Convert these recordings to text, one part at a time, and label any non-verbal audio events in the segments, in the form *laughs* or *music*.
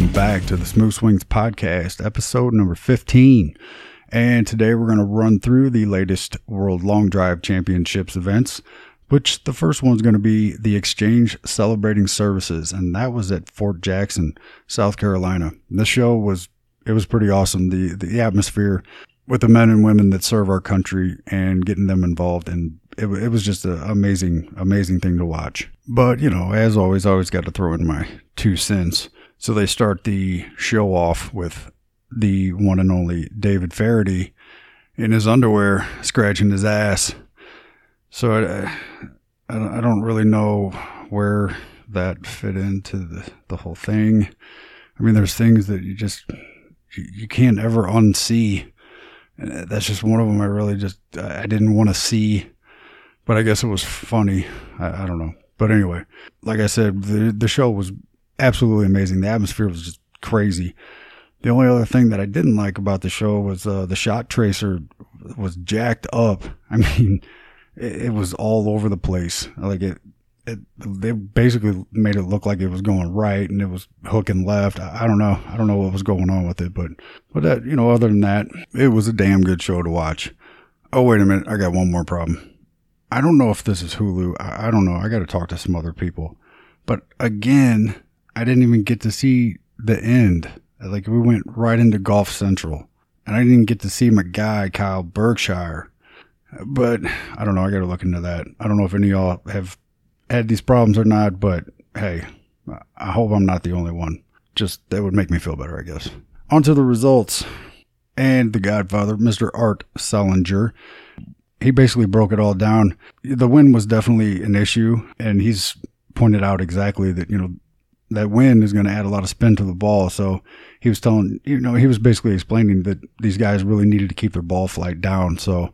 welcome back to the Smooth Swings Podcast, episode number 15. And today we're going to run through the latest World Long Drive Championships events, which the first one's going to be the Exchange Celebrating Services, and that was at Fort Jackson, South Carolina. This show was it was pretty awesome. The the atmosphere with the men and women that serve our country and getting them involved and it, it was just an amazing amazing thing to watch but you know as always i always got to throw in my two cents so they start the show off with the one and only david Feherty in his underwear scratching his ass. So i, I don't really know where that fit into the, the whole thing. I mean there's things that you just you, you can't ever unsee. And that's just one of them I really just I didn't want to see, but I guess it was funny. I, I, don't know, but anyway, like I said, the the show was absolutely amazing. The atmosphere was just crazy. The only other thing that I didn't like about the show was uh, the shot tracer was jacked up. *laughs* I mean, it, it was all over the place. Like it, it, they basically made it look like it was going right and it was hooking left. I, I, don't know. I don't know what was going on with it, but but that you know, other than that, it was a damn good show to watch. Oh wait a minute, I got one more problem. I don't know if this is Hulu. I, I don't know. I got to talk to some other people. But again, I didn't even get to see the end. Like we went right into Golf Central, and I didn't get to see my guy Kyle Berkshire. But I don't know. I got to look into that. I don't know if any of y'all have had these problems or not, but hey, I hope I'm not the only one. Just that would make me feel better, I guess. On to the results. And the Godfather, Mr. Art Sellinger, he basically broke it all down. The wind was definitely an issue, and he's pointed out exactly that, you know, that wind is going to add a lot of spin to the ball. So he was telling, you know, he was basically explaining that these guys really needed to keep their ball flight down. So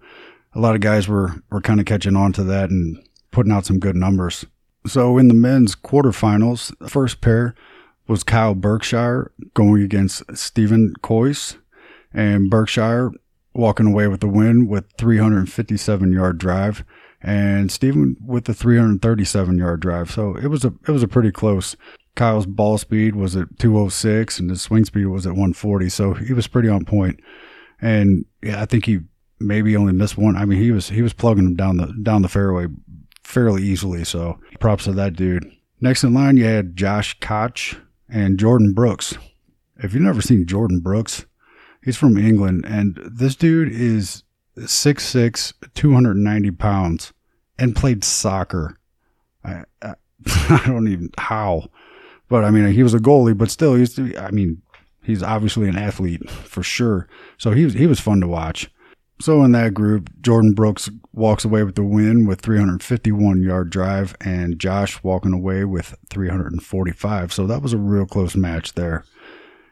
a lot of guys were, were kind of catching on to that and putting out some good numbers. So in the men's quarterfinals, the first pair was Kyle Berkshire going against Stephen Coyce, and Berkshire walking away with the win with 357 yard drive, and Stephen with the 337 yard drive. So it was a it was a pretty close. Kyle's ball speed was at 206 and his swing speed was at 140, so he was pretty on point. And yeah, I think he maybe only missed one. I mean, he was he was plugging them down the down the fairway fairly easily. So props to that dude. Next in line, you had Josh Koch and Jordan Brooks. If you've never seen Jordan Brooks, he's from England, and this dude is 6'6, 290 pounds, and played soccer. I, I, *laughs* I don't even how, but I mean, he was a goalie, but still, he's. I mean, he's obviously an athlete for sure. So he was he was fun to watch. So in that group, Jordan Brooks walks away with the win with 351 yard drive, and Josh walking away with 345. So that was a real close match there.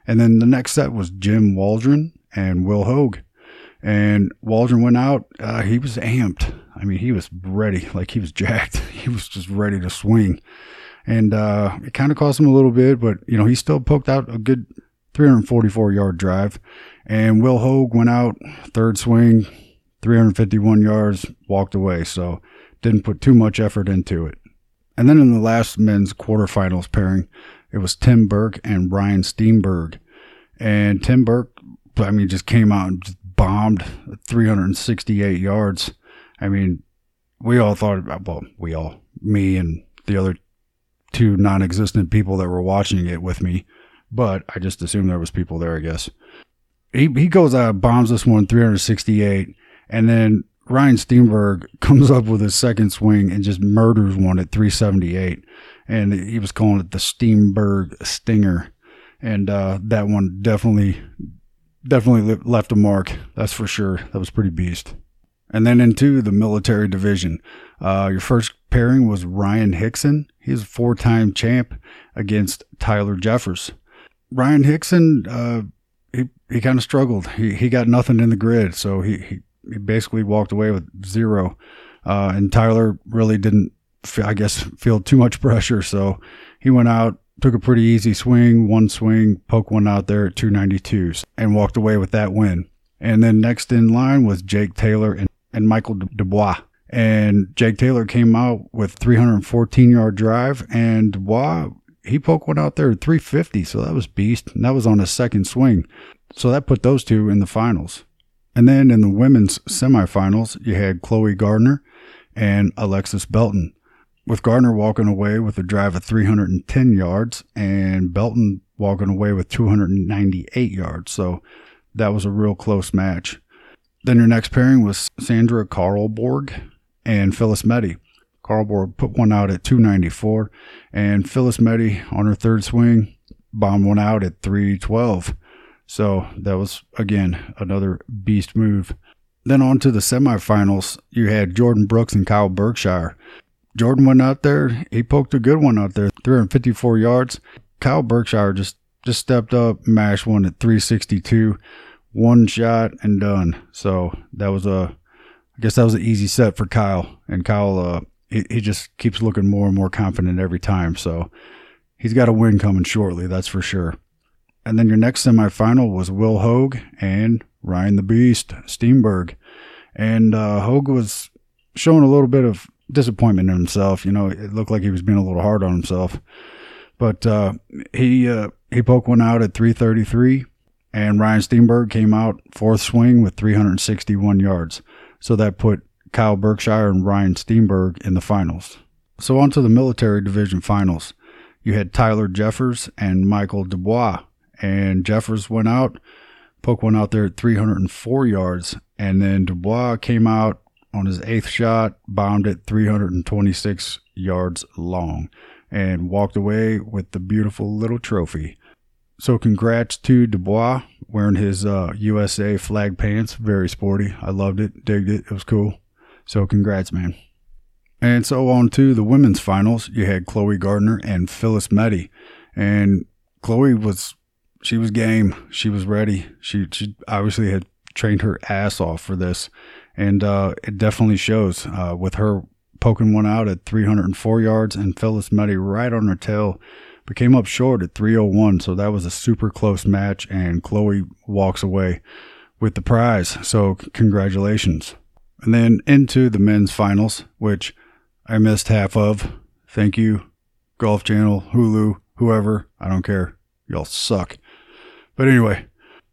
And then the next set was Jim Waldron and Will Hogue. And Waldron went out. Uh, he was amped. I mean, he was ready. Like he was jacked. *laughs* He was just ready to swing. And uh, it kind of cost him a little bit, but you know he still poked out a good 344 yard drive. And Will Hogue went out, third swing, 351 yards, walked away. So didn't put too much effort into it. And then in the last men's quarterfinals pairing, it was Tim Burke and Ryan Steenberg. And Tim Burke, I mean, just came out and just bombed 368 yards. I mean, we all thought, about, well, we all, me and the other two non existent people that were watching it with me, but I just assumed there was people there, I guess he he goes out bombs this one 368, and then Ryan Steenberg *laughs* comes up with his second swing and just murders one at 378, and he was calling it the Steenberg Stinger, and uh, that one definitely definitely left a mark. That's for sure. That was pretty beast. And then into the military division, uh, your first pairing was Ryan Hickson. He's a four-time champ against Tyler Jeffers. Ryan Hickson, uh, he he kind of struggled. He he got nothing in the grid, so he he, he basically walked away with zero. Uh, and Tyler really didn't, I guess, feel too much *laughs* pressure, so he went out, took a pretty easy swing, one swing, poke one out there at 292s, and walked away with that win. And then next in line was Jake Taylor and, and Michael Dubois. And Jake Taylor came out with 314 yard drive, and wow, he poked one out there at 350, so that was beast. And that was on his second swing. So that put those two in the finals. And then in the women's semifinals, you had Chloe Gardner and Alexis Belton. With Gardner walking away with a drive of 310 yards and Belton walking away with 298 yards. So that was a real close match. Then your next pairing was Sandra Carlborg and Phyllis Meti. Carlborg put one out at 294, and Phyllis Meti on her third swing bombed one out at 312. So that was, again, another beast move. Then on to the semifinals, you had Jordan Brooks and Kyle Berkshire. Jordan went out there, he poked a good one out there, 354 yards. Kyle Berkshire just, just stepped up, mashed one at 362, one shot and done. So that was a, I guess that was an easy set for Kyle. And Kyle, uh, he, he just keeps looking more and more confident every time. So he's got a win coming shortly, that's for sure. And then your next semifinal was Will Hogue and Ryan the Beast Steenberg. And uh, Hogue was showing a little bit of disappointment in himself. You know, it looked like he was being a little hard on himself. But uh, he uh, he poked one out at 333, and Ryan Steenberg came out fourth swing with 361 yards. So that put Kyle Berkshire and Ryan Steenberg in the finals. So on to the military division finals. You had Tyler Jeffers and Michael Dubois and Jeffers went out, poke one out there at 304 yards, and then Dubois came out on his eighth shot, bombed it 326 yards long, and walked away with the beautiful little trophy. So congrats to Dubois wearing his uh, USA flag pants. Very sporty. I loved it. Digged it. It was cool. So congrats, man. And so on to the women's finals. You had Chloe Gardner and Phyllis Meti. And Chloe was she was game. She was ready. She she obviously had trained her ass off for this, and uh, it definitely shows uh, with her poking one out at 304 yards and Phyllis Meti right on her tail. But came up short at 301, so that was a super close match, and Chloe walks away with the prize. So congratulations. And then into the men's finals, which I missed half of. Thank you, Golf Channel, Hulu, whoever. I don't care. Y'all suck. But anyway,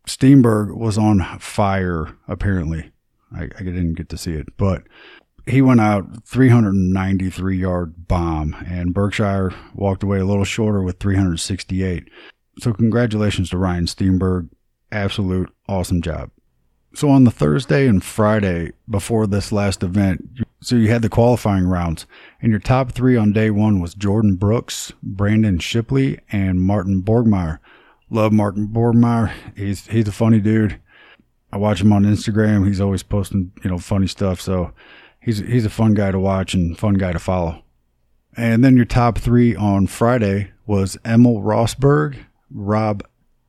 Steenberg was on fire, apparently. I, I didn't get to see it, but he went out 393 yard bomb, and Berkshire walked away a little shorter with 368. So, congratulations to Ryan Steenberg. Absolute awesome job. So, on the Thursday and Friday before this last event, so you had the qualifying rounds, and your top three on day one was Jordan Brooks, Brandon Shipley, and Martin Borgmeier. Love Martin Borgmeier. He's he's a funny dude. I watch him on Instagram. He's always posting, you know, funny stuff. So he's he's a fun guy to watch and fun guy to follow. And then your top three on Friday was Emil Rosberg, Rob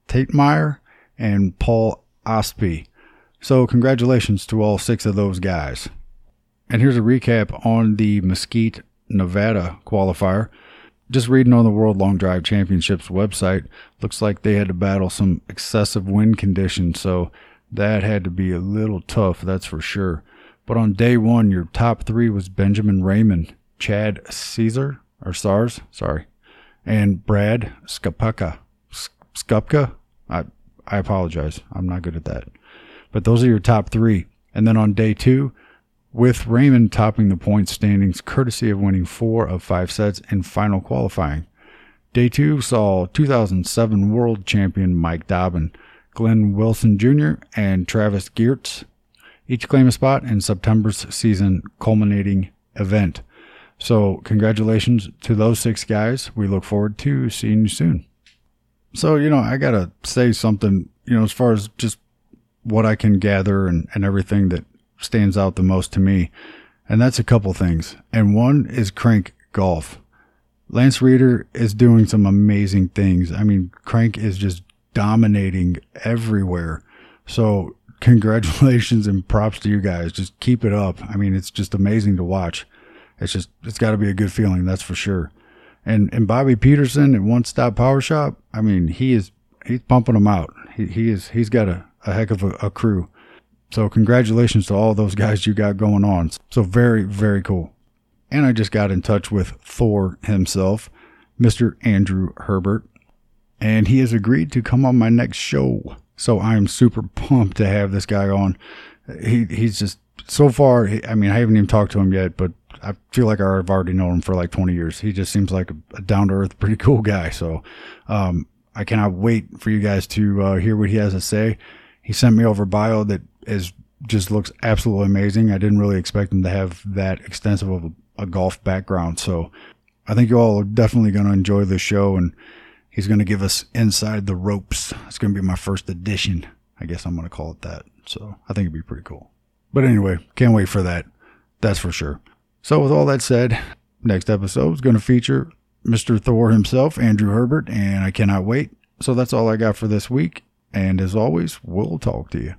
Tatemeyer, and Paul Ostby. So congratulations to all six of those guys. And here's a recap on the Mesquite, Nevada qualifier just reading on the World Long Drive Championships website, looks like they had to battle some excessive wind conditions, so that had to be a little tough, that's for sure. But on day one, your top three was Benjamin Raymond, Chad Caesar, or SARS, sorry, and Brad Skapka. Skupka? I, I apologize. I'm not good at that. But those are your top three. And then on day two, with Raymond topping the point standings courtesy of winning four of five sets in final qualifying. Day two saw 2007 world champion Mike Dobbyn, Glenn Wilson Jr., and Travis Geerts each claim a spot in September's season culminating event. So, congratulations to those six guys. We look forward to seeing you soon. So, you know, I got to say something, you know, as far as just what I can gather and, and everything that stands out the most to me, and that's a couple things. And one is Krank Golf. Lance Reeder is doing some amazing things. I mean, Crank is just dominating everywhere. So, congratulations and props to you guys. Just keep it up. I mean, it's just amazing to watch. It's just, it's got to be a good feeling, that's for sure. And and Bobby Peterson at One Stop Power Shop, I mean, he is he's pumping them out. He he is he's got a, a heck of a, a crew. So congratulations to all those guys you got going on. So very, very cool. And I just got in touch with Thor himself, Mr. Andrew Herbert. And he has agreed to come on my next show. So I am super pumped to have this guy on. He he's just so far. I mean, I haven't even talked to him yet, but I feel like I've already known him for like 20 years. He just seems like a, down to earth, *laughs* pretty cool guy. So um, I cannot wait for you guys to uh, hear what he has to say. He sent me over bio that is just looks absolutely amazing. I didn't really expect him to have that extensive of a, a golf background. So I think you all are definitely going to enjoy this show and he's going to give us inside the ropes. It's going to be my first edition. I guess I'm going to call it that. So I think it'd be pretty cool. But anyway, can't wait for that. That's for sure. So with all that said, next episode is going to feature Mr. Thor himself, Andrew Herbert, and I cannot wait. So that's all I got for this week. And as always, we'll talk to you.